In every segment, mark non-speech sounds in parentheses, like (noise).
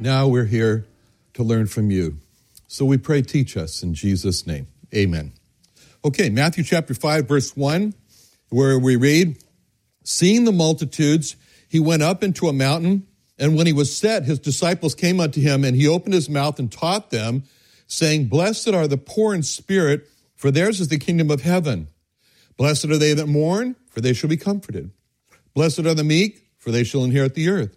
now we're here to learn from you. So we pray, teach us in Jesus' name. Amen. Okay, Matthew chapter 5, verse 1, where we read, Seeing the multitudes, he went up into a mountain, and when he was set, his disciples came unto him, and he opened his mouth and taught them, saying, Blessed are the poor in spirit, for theirs is the kingdom of heaven. Blessed are they that mourn, for they shall be comforted. Blessed are the meek, for they shall inherit the earth.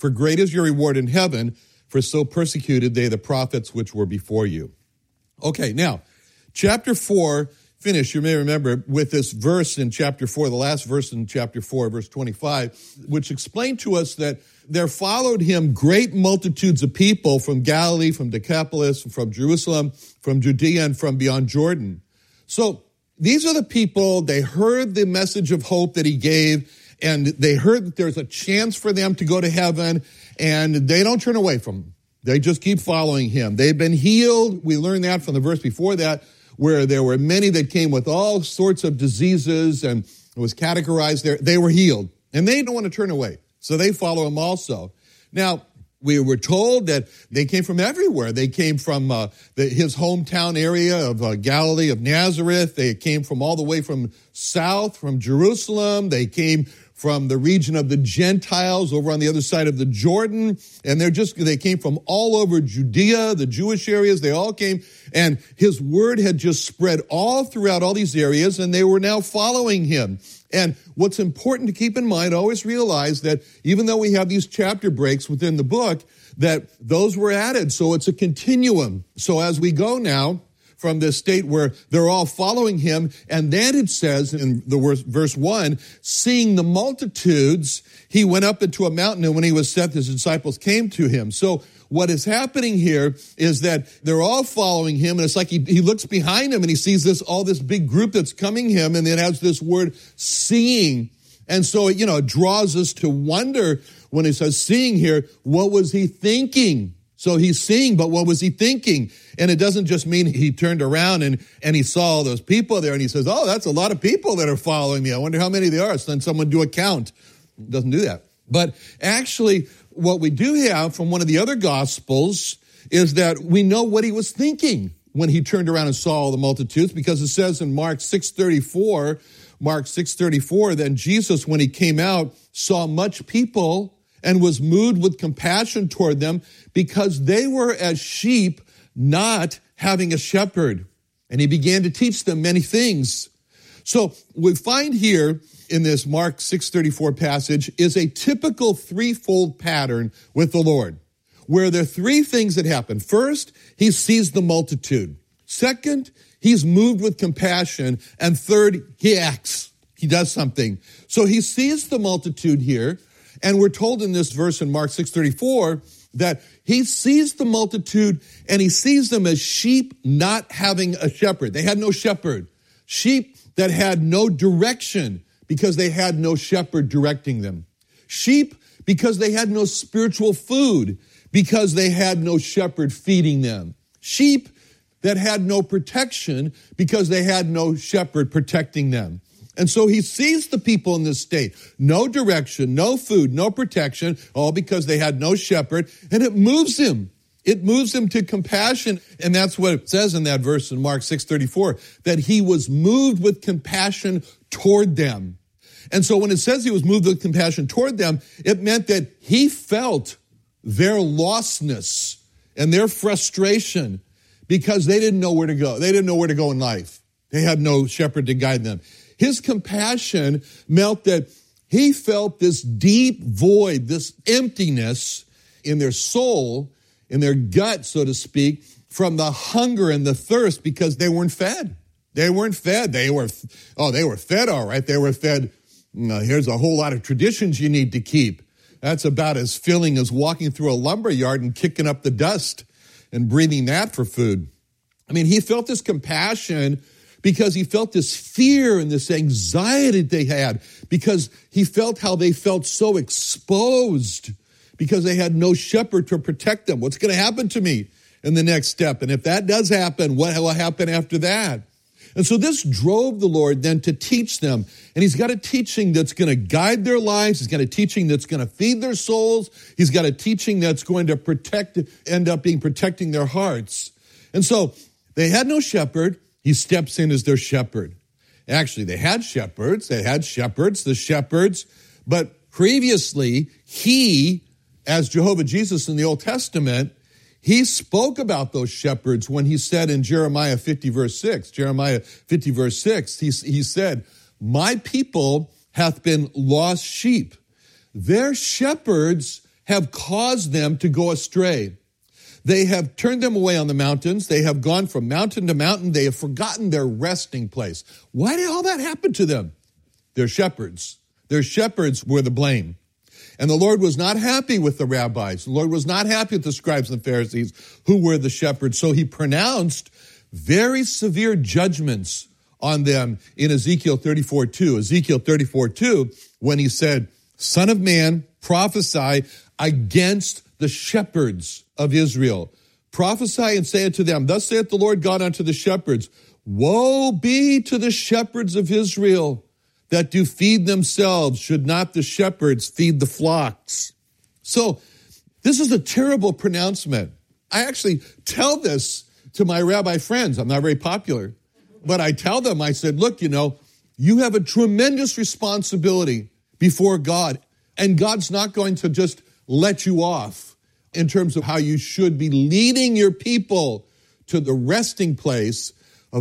for great is your reward in heaven, for so persecuted they the prophets which were before you. Okay, now, chapter 4, finish, you may remember, with this verse in chapter 4, the last verse in chapter 4, verse 25, which explained to us that there followed him great multitudes of people from Galilee, from Decapolis, from Jerusalem, from Judea, and from beyond Jordan. So these are the people, they heard the message of hope that he gave, and they heard that there's a chance for them to go to heaven, and they don't turn away from him. They just keep following him. They've been healed. We learned that from the verse before that, where there were many that came with all sorts of diseases and it was categorized there. They were healed, and they don't want to turn away. So they follow him also. Now, we were told that they came from everywhere. They came from uh, the, his hometown area of uh, Galilee of Nazareth. They came from all the way from south, from Jerusalem. They came from the region of the Gentiles over on the other side of the Jordan. And they're just, they came from all over Judea, the Jewish areas. They all came and his word had just spread all throughout all these areas and they were now following him. And what's important to keep in mind, always realize that even though we have these chapter breaks within the book, that those were added. So it's a continuum. So as we go now, from this state where they're all following him. And then it says in the verse, verse one, seeing the multitudes, he went up into a mountain and when he was set, his disciples came to him. So what is happening here is that they're all following him and it's like he, he looks behind him and he sees this, all this big group that's coming him and it has this word seeing. And so, you know, it draws us to wonder when he says seeing here, what was he thinking? So he's seeing, but what was he thinking? And it doesn't just mean he turned around and, and he saw all those people there and he says, Oh, that's a lot of people that are following me. I wonder how many there are. So then someone do a count. Doesn't do that. But actually, what we do have from one of the other gospels is that we know what he was thinking when he turned around and saw all the multitudes because it says in Mark 634, Mark 634, then Jesus, when he came out, saw much people and was moved with compassion toward them because they were as sheep not having a shepherd. And he began to teach them many things. So we find here in this Mark 634 passage is a typical threefold pattern with the Lord, where there are three things that happen. First, he sees the multitude. Second, he's moved with compassion. And third, he acts. He does something. So he sees the multitude here. And we're told in this verse in Mark 634 that he sees the multitude and he sees them as sheep not having a shepherd. They had no shepherd. Sheep that had no direction because they had no shepherd directing them. Sheep because they had no spiritual food because they had no shepherd feeding them. sheep that had no protection because they had no shepherd protecting them. And so he sees the people in this state. No direction, no food, no protection, all because they had no shepherd. And it moves him. It moves him to compassion. And that's what it says in that verse in Mark 6:34, that he was moved with compassion toward them. And so when it says he was moved with compassion toward them, it meant that he felt their lostness and their frustration because they didn't know where to go. They didn't know where to go in life. They had no shepherd to guide them. His compassion meant that he felt this deep void, this emptiness in their soul, in their gut, so to speak, from the hunger and the thirst because they weren't fed. They weren't fed. They were, oh, they were fed all right. They were fed. here's a whole lot of traditions you need to keep. That's about as filling as walking through a lumber yard and kicking up the dust and breathing that for food. I mean, he felt this compassion because he felt this fear and this anxiety they had because he felt how they felt so exposed because they had no shepherd to protect them. What's going to happen to me in the next step? And if that does happen, what will happen after that? And so this drove the Lord then to teach them. And he's got a teaching that's going to guide their lives. He's got a teaching that's going to feed their souls. He's got a teaching that's going to protect, end up being protecting their hearts. And so they had no shepherd. He steps in as their shepherd. Actually, they had shepherds. They had shepherds, the shepherds. But previously, he, as Jehovah Jesus in the Old Testament, he spoke about those shepherds when he said in Jeremiah 50, verse 6, Jeremiah 50, verse 6, he, he said, My people hath been lost sheep. Their shepherds have caused them to go astray. They have turned them away on the mountains. They have gone from mountain to mountain. They have forgotten their resting place. Why did all that happen to them? Their shepherds. Their shepherds were the blame. And the Lord was not happy with the rabbis. The Lord was not happy with the scribes and Pharisees who were the shepherds. So he pronounced very severe judgments on them in Ezekiel 34 2. Ezekiel 34 2, when he said, Son of man, prophesy against the shepherds of Israel. Prophesy and say unto them, Thus saith the Lord God unto the shepherds, Woe be to the shepherds of Israel that do feed themselves. Should not the shepherds feed the flocks? So, this is a terrible pronouncement. I actually tell this to my rabbi friends. I'm not very popular, but I tell them, I said, Look, you know, you have a tremendous responsibility before God, and God's not going to just let you off in terms of how you should be leading your people to the resting place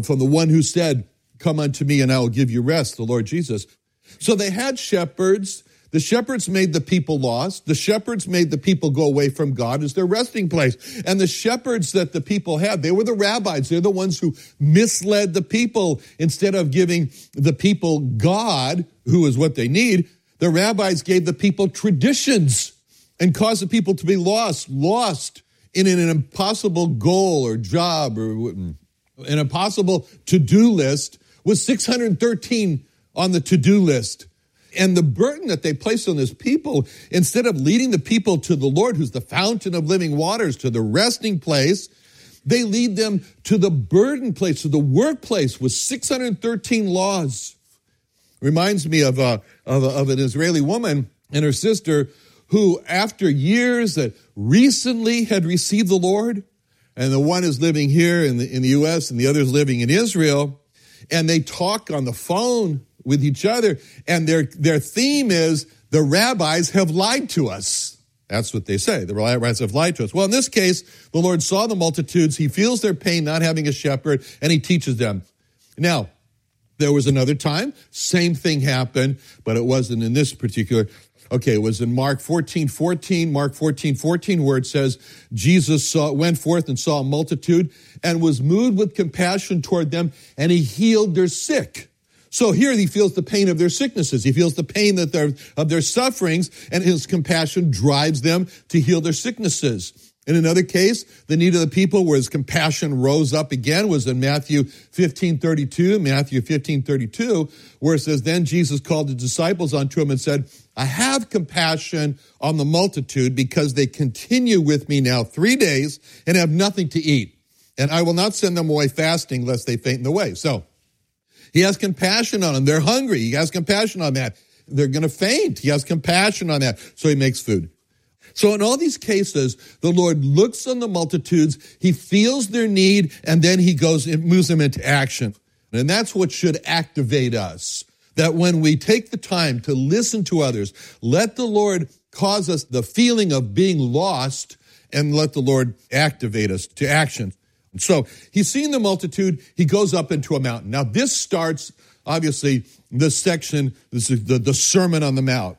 from the one who said, Come unto me and I will give you rest, the Lord Jesus. So they had shepherds. The shepherds made the people lost. The shepherds made the people go away from God as their resting place. And the shepherds that the people had, they were the rabbis. They're the ones who misled the people instead of giving the people God, who is what they need. The rabbis gave the people traditions and cause the people to be lost, lost in an impossible goal or job or an impossible to do list with 613 on the to do list. And the burden that they place on this people, instead of leading the people to the Lord, who's the fountain of living waters, to the resting place, they lead them to the burden place, to the workplace with 613 laws. Reminds me of, a, of, a, of an Israeli woman and her sister who, after years that recently had received the Lord, and the one is living here in the, in the U.S. and the other is living in Israel, and they talk on the phone with each other, and their, their theme is the rabbis have lied to us. That's what they say. The rabbis have lied to us. Well, in this case, the Lord saw the multitudes. He feels their pain not having a shepherd, and he teaches them. Now, there was another time, same thing happened, but it wasn't in this particular Okay, it was in Mark 14, 14, Mark 14, 14, where it says, Jesus saw, went forth and saw a multitude and was moved with compassion toward them and he healed their sick. So here he feels the pain of their sicknesses. He feels the pain that they're, of their sufferings and his compassion drives them to heal their sicknesses. In another case, the need of the people where his compassion rose up again was in Matthew 15, 32, Matthew 15, 32, where it says, Then Jesus called the disciples unto him and said, I have compassion on the multitude because they continue with me now three days and have nothing to eat. and I will not send them away fasting lest they faint in the way. So he has compassion on them. They're hungry. He has compassion on that. They're going to faint. He has compassion on that. So he makes food. So in all these cases, the Lord looks on the multitudes, he feels their need, and then he goes and moves them into action. And that's what should activate us. That when we take the time to listen to others, let the Lord cause us the feeling of being lost and let the Lord activate us to action. And So he's seen the multitude. He goes up into a mountain. Now this starts, obviously, this section, this is the, the Sermon on the Mount.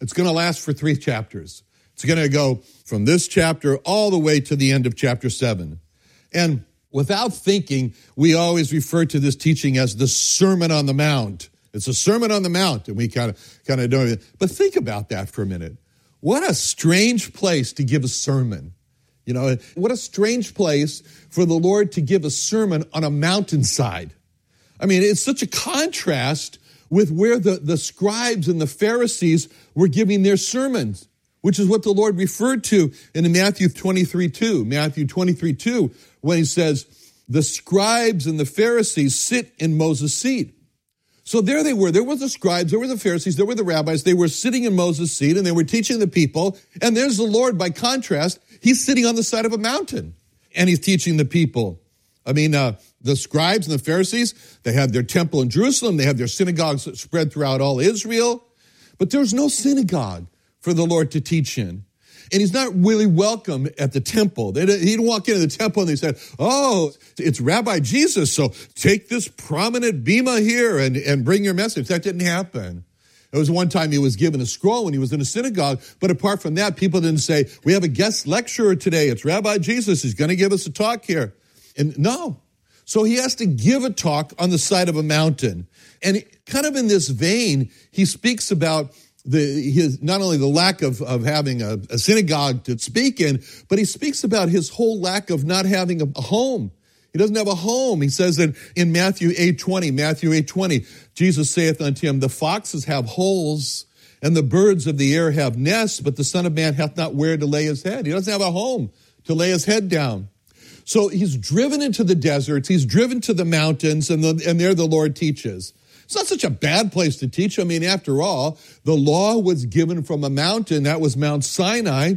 It's going to last for three chapters. It's going to go from this chapter all the way to the end of chapter seven. And without thinking, we always refer to this teaching as the Sermon on the Mount. It's a Sermon on the Mount, and we kind of kind of don't. But think about that for a minute. What a strange place to give a sermon. You know, what a strange place for the Lord to give a sermon on a mountainside. I mean, it's such a contrast with where the, the scribes and the Pharisees were giving their sermons, which is what the Lord referred to in Matthew 23 2. Matthew 23 2, when he says, The scribes and the Pharisees sit in Moses' seat. So there they were. There were the scribes, there were the Pharisees, there were the rabbis. They were sitting in Moses' seat and they were teaching the people. And there's the Lord by contrast. He's sitting on the side of a mountain and he's teaching the people. I mean, uh, the scribes and the Pharisees, they had their temple in Jerusalem, they had their synagogues spread throughout all Israel, but there's no synagogue for the Lord to teach in. And he's not really welcome at the temple. They, he didn't walk into the temple and they said, Oh, it's Rabbi Jesus, so take this prominent bema here and, and bring your message. That didn't happen. It was one time he was given a scroll when he was in a synagogue, but apart from that, people didn't say, We have a guest lecturer today. It's Rabbi Jesus. He's going to give us a talk here. And no. So he has to give a talk on the side of a mountain. And kind of in this vein, he speaks about the, his, not only the lack of, of having a, a, synagogue to speak in, but he speaks about his whole lack of not having a, home. He doesn't have a home. He says in, in Matthew 8.20, Matthew 8.20, Jesus saith unto him, the foxes have holes and the birds of the air have nests, but the son of man hath not where to lay his head. He doesn't have a home to lay his head down. So he's driven into the deserts. He's driven to the mountains and, the, and there the Lord teaches. It's not such a bad place to teach. I mean, after all, the law was given from a mountain. That was Mount Sinai.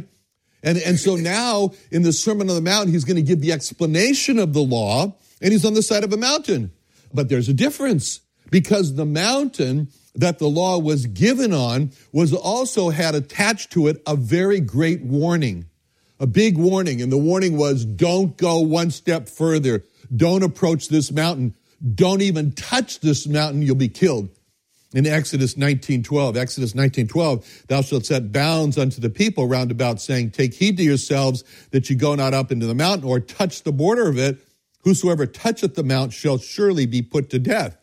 And, and so now in the Sermon on the Mount, he's going to give the explanation of the law, and he's on the side of a mountain. But there's a difference because the mountain that the law was given on was also had attached to it a very great warning, a big warning. And the warning was don't go one step further. Don't approach this mountain. Don't even touch this mountain, you'll be killed. In Exodus 19:12, Exodus 19:12, thou shalt set bounds unto the people round about, saying, Take heed to yourselves that you go not up into the mountain or touch the border of it. Whosoever toucheth the mount shall surely be put to death.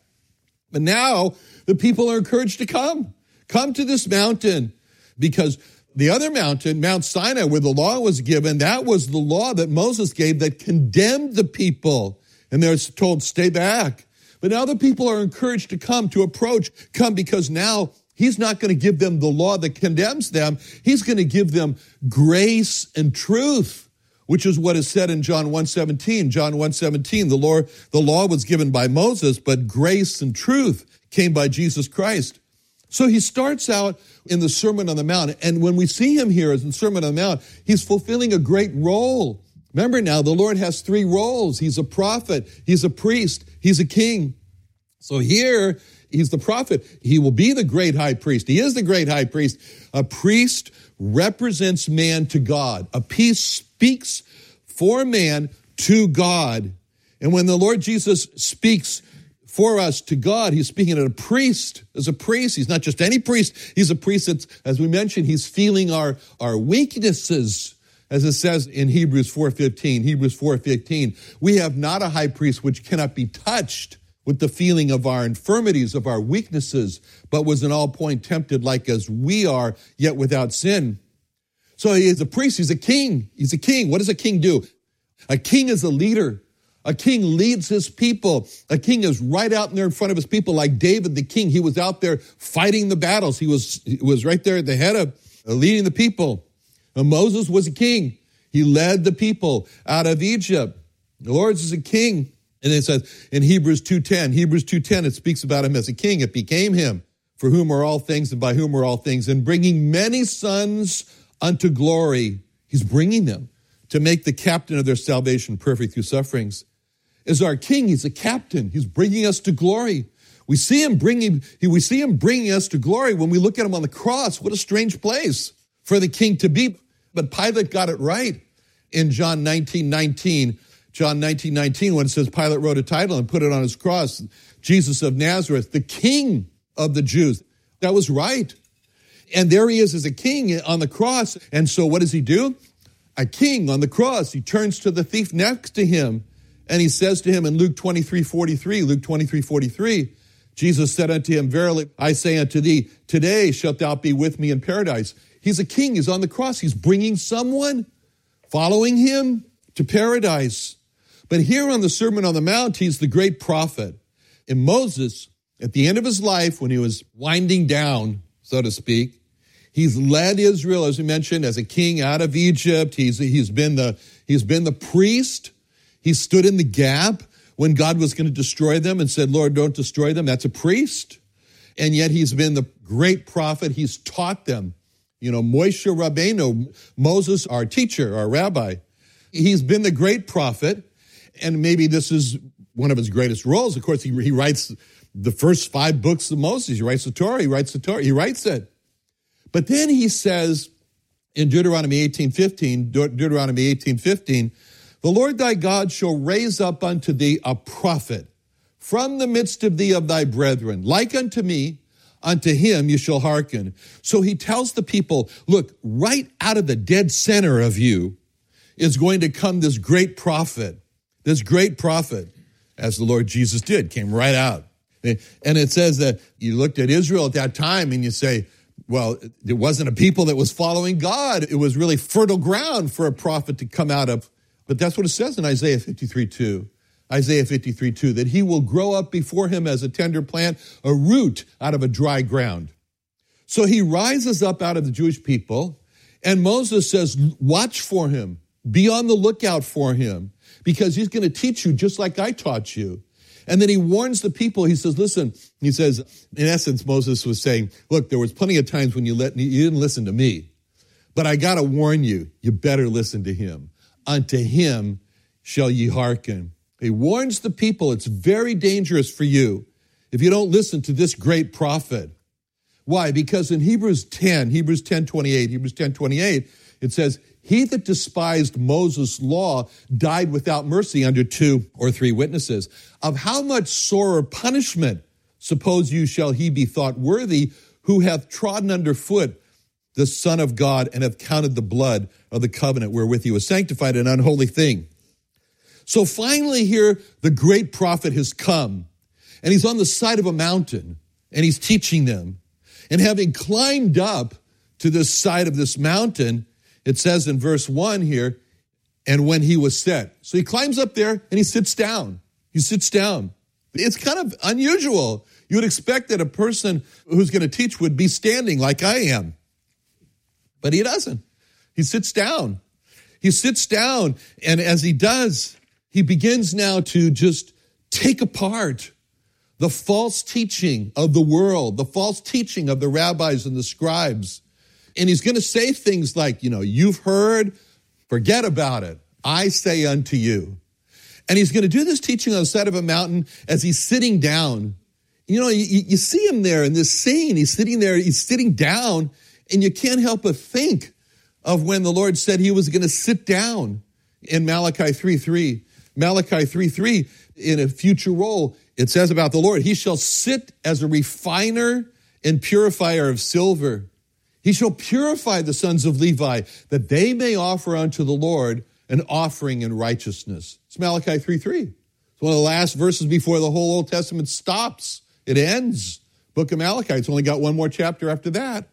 But now the people are encouraged to come. Come to this mountain because the other mountain, Mount Sinai, where the law was given, that was the law that Moses gave that condemned the people and they're told, stay back. But now the people are encouraged to come, to approach, come because now he's not going to give them the law that condemns them. He's going to give them grace and truth, which is what is said in John 1:17. John 1:17, the law, the law was given by Moses, but grace and truth came by Jesus Christ. So he starts out in the Sermon on the Mount, and when we see him here as in the Sermon on the Mount, he's fulfilling a great role. Remember now, the Lord has three roles. He's a prophet, he's a priest, he's a king. So here, he's the prophet. He will be the great high priest. He is the great high priest. A priest represents man to God. A priest speaks for man to God. And when the Lord Jesus speaks for us to God, he's speaking as a priest, as a priest. He's not just any priest. He's a priest that's, as we mentioned, he's feeling our, our weaknesses as it says in Hebrews 4:15, Hebrews 4:15, we have not a high priest which cannot be touched with the feeling of our infirmities, of our weaknesses, but was in all point tempted like as we are, yet without sin. So he is a priest, he's a king. He's a king. What does a king do? A king is a leader. A king leads his people. A king is right out there in front of his people, like David the king. He was out there fighting the battles. He was, he was right there at the head of leading the people. And Moses was a king. He led the people out of Egypt. The Lord is a king. And it says in Hebrews 2.10, Hebrews 2.10, it speaks about him as a king. It became him for whom are all things and by whom are all things, and bringing many sons unto glory. He's bringing them to make the captain of their salvation perfect through sufferings. As our king, he's a captain. He's bringing us to glory. We see him bringing, we see him bringing us to glory when we look at him on the cross. What a strange place for the king to be. But Pilate got it right in John 19, 19. John 19, 19, when it says Pilate wrote a title and put it on his cross, Jesus of Nazareth, the King of the Jews. That was right. And there he is as a king on the cross. And so what does he do? A king on the cross. He turns to the thief next to him and he says to him in Luke 23, 43, Luke 23, 43, Jesus said unto him, Verily I say unto thee, today shalt thou be with me in paradise. He's a king. He's on the cross. He's bringing someone following him to paradise. But here on the Sermon on the Mount, he's the great prophet. And Moses, at the end of his life, when he was winding down, so to speak, he's led Israel, as we mentioned, as a king out of Egypt. He's, he's, been, the, he's been the priest. He stood in the gap when God was going to destroy them and said, Lord, don't destroy them. That's a priest. And yet he's been the great prophet. He's taught them. You know, Moshe Rabbeinu, Moses, our teacher, our rabbi, he's been the great prophet and maybe this is one of his greatest roles. Of course, he, he writes the first five books of Moses. He writes the Torah, he writes the Torah, he writes it. But then he says in Deuteronomy 18:15, De- Deuteronomy 18:15, the Lord thy God shall raise up unto thee a prophet from the midst of thee of thy brethren, like unto me, unto him you shall hearken. So he tells the people, look, right out of the dead center of you is going to come this great prophet this great prophet, as the Lord Jesus did, came right out. And it says that you looked at Israel at that time and you say, well, it wasn't a people that was following God. It was really fertile ground for a prophet to come out of. But that's what it says in Isaiah 53 2. Isaiah 53 2, that he will grow up before him as a tender plant, a root out of a dry ground. So he rises up out of the Jewish people, and Moses says, Watch for him, be on the lookout for him because he's going to teach you just like I taught you. And then he warns the people. He says, listen, he says, in essence, Moses was saying, look, there was plenty of times when you let you didn't listen to me, but I got to warn you, you better listen to him. Unto him shall ye hearken. He warns the people it's very dangerous for you if you don't listen to this great prophet. Why? Because in Hebrews 10, Hebrews 10, 28, Hebrews 10, 28, it says, he that despised Moses' law died without mercy under two or three witnesses. Of how much sorer punishment, suppose you, shall he be thought worthy, who hath trodden under foot the Son of God and hath counted the blood of the covenant wherewith he was sanctified an unholy thing. So finally, here, the great prophet has come, and he's on the side of a mountain, and he's teaching them. And having climbed up to this side of this mountain, it says in verse 1 here, and when he was set. So he climbs up there and he sits down. He sits down. It's kind of unusual. You would expect that a person who's going to teach would be standing like I am. But he doesn't. He sits down. He sits down, and as he does, he begins now to just take apart the false teaching of the world, the false teaching of the rabbis and the scribes. And he's going to say things like, you know, you've heard, forget about it. I say unto you. And he's going to do this teaching on the side of a mountain as he's sitting down. You know, you, you see him there in this scene. He's sitting there, he's sitting down, and you can't help but think of when the Lord said he was going to sit down in Malachi 3 3. Malachi 3 3, in a future role, it says about the Lord, he shall sit as a refiner and purifier of silver he shall purify the sons of Levi, that they may offer unto the Lord an offering in righteousness. It's Malachi 3 3. It's one of the last verses before the whole Old Testament stops. It ends. Book of Malachi. It's only got one more chapter after that.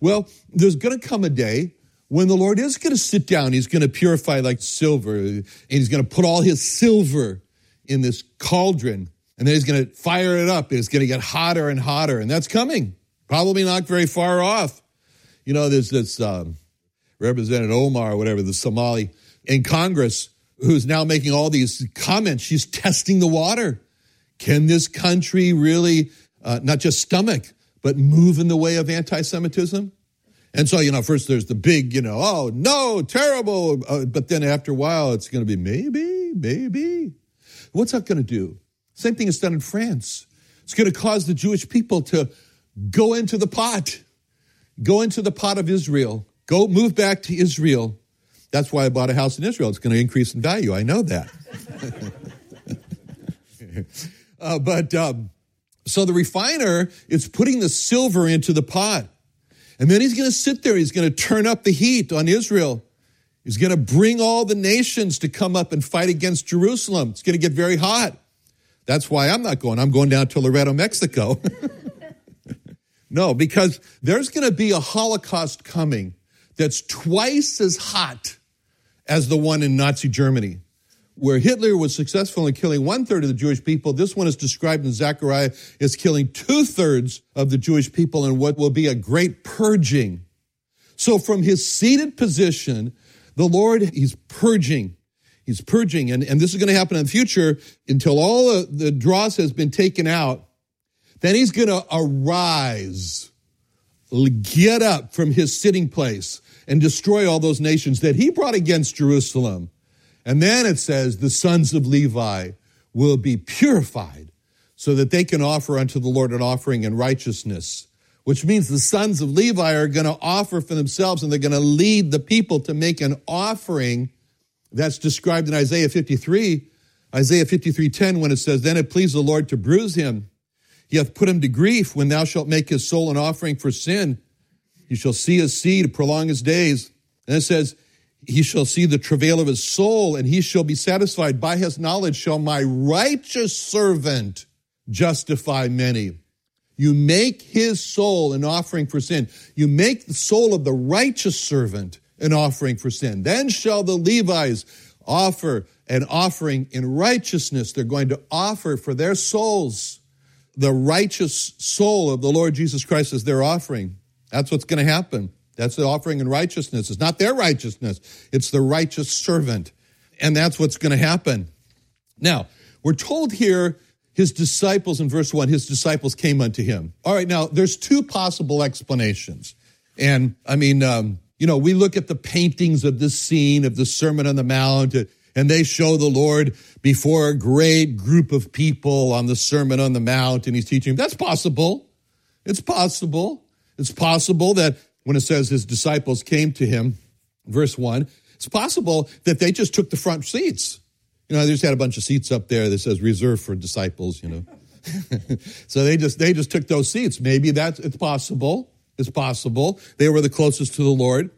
Well, there's going to come a day when the Lord is going to sit down. He's going to purify like silver, and he's going to put all his silver in this cauldron, and then he's going to fire it up. It's going to get hotter and hotter, and that's coming. Probably not very far off. You know, there's this um, Representative Omar or whatever, the Somali in Congress who's now making all these comments. She's testing the water. Can this country really uh, not just stomach, but move in the way of anti Semitism? And so, you know, first there's the big, you know, oh, no, terrible. Uh, but then after a while, it's going to be maybe, maybe. What's that going to do? Same thing is done in France. It's going to cause the Jewish people to go into the pot, go into the pot of Israel, go move back to Israel. That's why I bought a house in Israel. It's going to increase in value. I know that. (laughs) uh, but um, so the refiner is putting the silver into the pot. And then he's going to sit there. He's going to turn up the heat on Israel. He's going to bring all the nations to come up and fight against Jerusalem. It's going to get very hot. That's why I'm not going. I'm going down to Laredo, Mexico. (laughs) no, because there's going to be a Holocaust coming that's twice as hot as the one in Nazi Germany where Hitler was successful in killing one third of the Jewish people, this one is described in Zechariah as killing two thirds of the Jewish people in what will be a great purging. So from his seated position, the Lord, he's purging. He's purging. And, and this is going to happen in the future until all the, the dross has been taken out. Then he's going to arise, get up from his sitting place and destroy all those nations that he brought against Jerusalem. And then it says, the sons of Levi will be purified so that they can offer unto the Lord an offering in righteousness, which means the sons of Levi are going to offer for themselves and they're going to lead the people to make an offering that's described in Isaiah 53. Isaiah 53:10 when it says, Then it pleased the Lord to bruise him. He hath put him to grief when thou shalt make his soul an offering for sin. He shall see his seed, prolong his days. And it says, he shall see the travail of his soul, and he shall be satisfied. By his knowledge shall my righteous servant justify many. You make his soul an offering for sin. You make the soul of the righteous servant an offering for sin. Then shall the Levites offer an offering in righteousness. They're going to offer for their souls the righteous soul of the Lord Jesus Christ as their offering. That's what's going to happen. That's the offering in righteousness. It's not their righteousness, it's the righteous servant. And that's what's going to happen. Now, we're told here his disciples in verse 1 his disciples came unto him. All right, now there's two possible explanations. And I mean, um, you know, we look at the paintings of this scene of the Sermon on the Mount, and they show the Lord before a great group of people on the Sermon on the Mount, and he's teaching. Them. that's possible. It's possible. It's possible that when it says his disciples came to him, verse 1, it's possible that they just took the front seats. You know, they just had a bunch of seats up there that says reserved for disciples, you know. (laughs) so they just they just took those seats. Maybe that's it's possible. It's possible. They were the closest to the Lord.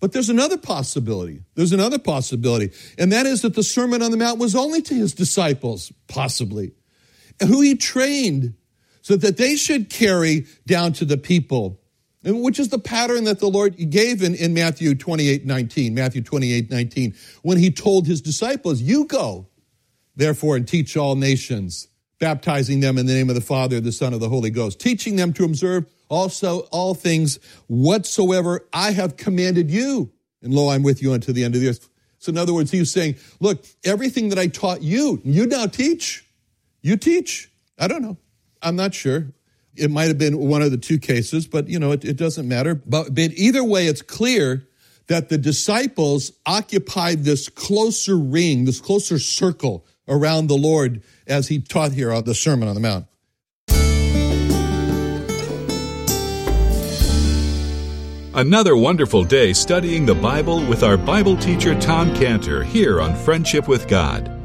But there's another possibility. There's another possibility. And that is that the Sermon on the Mount was only to his disciples, possibly, who he trained so that they should carry down to the people which is the pattern that the Lord gave in, in Matthew 28 19. Matthew 28 19, when he told his disciples, You go, therefore, and teach all nations, baptizing them in the name of the Father, the Son, of the Holy Ghost, teaching them to observe also all things whatsoever I have commanded you. And lo, I'm with you unto the end of the earth. So, in other words, he was saying, Look, everything that I taught you, you now teach. You teach. I don't know. I'm not sure. It might have been one of the two cases, but you know, it, it doesn't matter. But, but either way, it's clear that the disciples occupied this closer ring, this closer circle around the Lord as he taught here on the Sermon on the Mount. Another wonderful day studying the Bible with our Bible teacher Tom Cantor here on Friendship with God.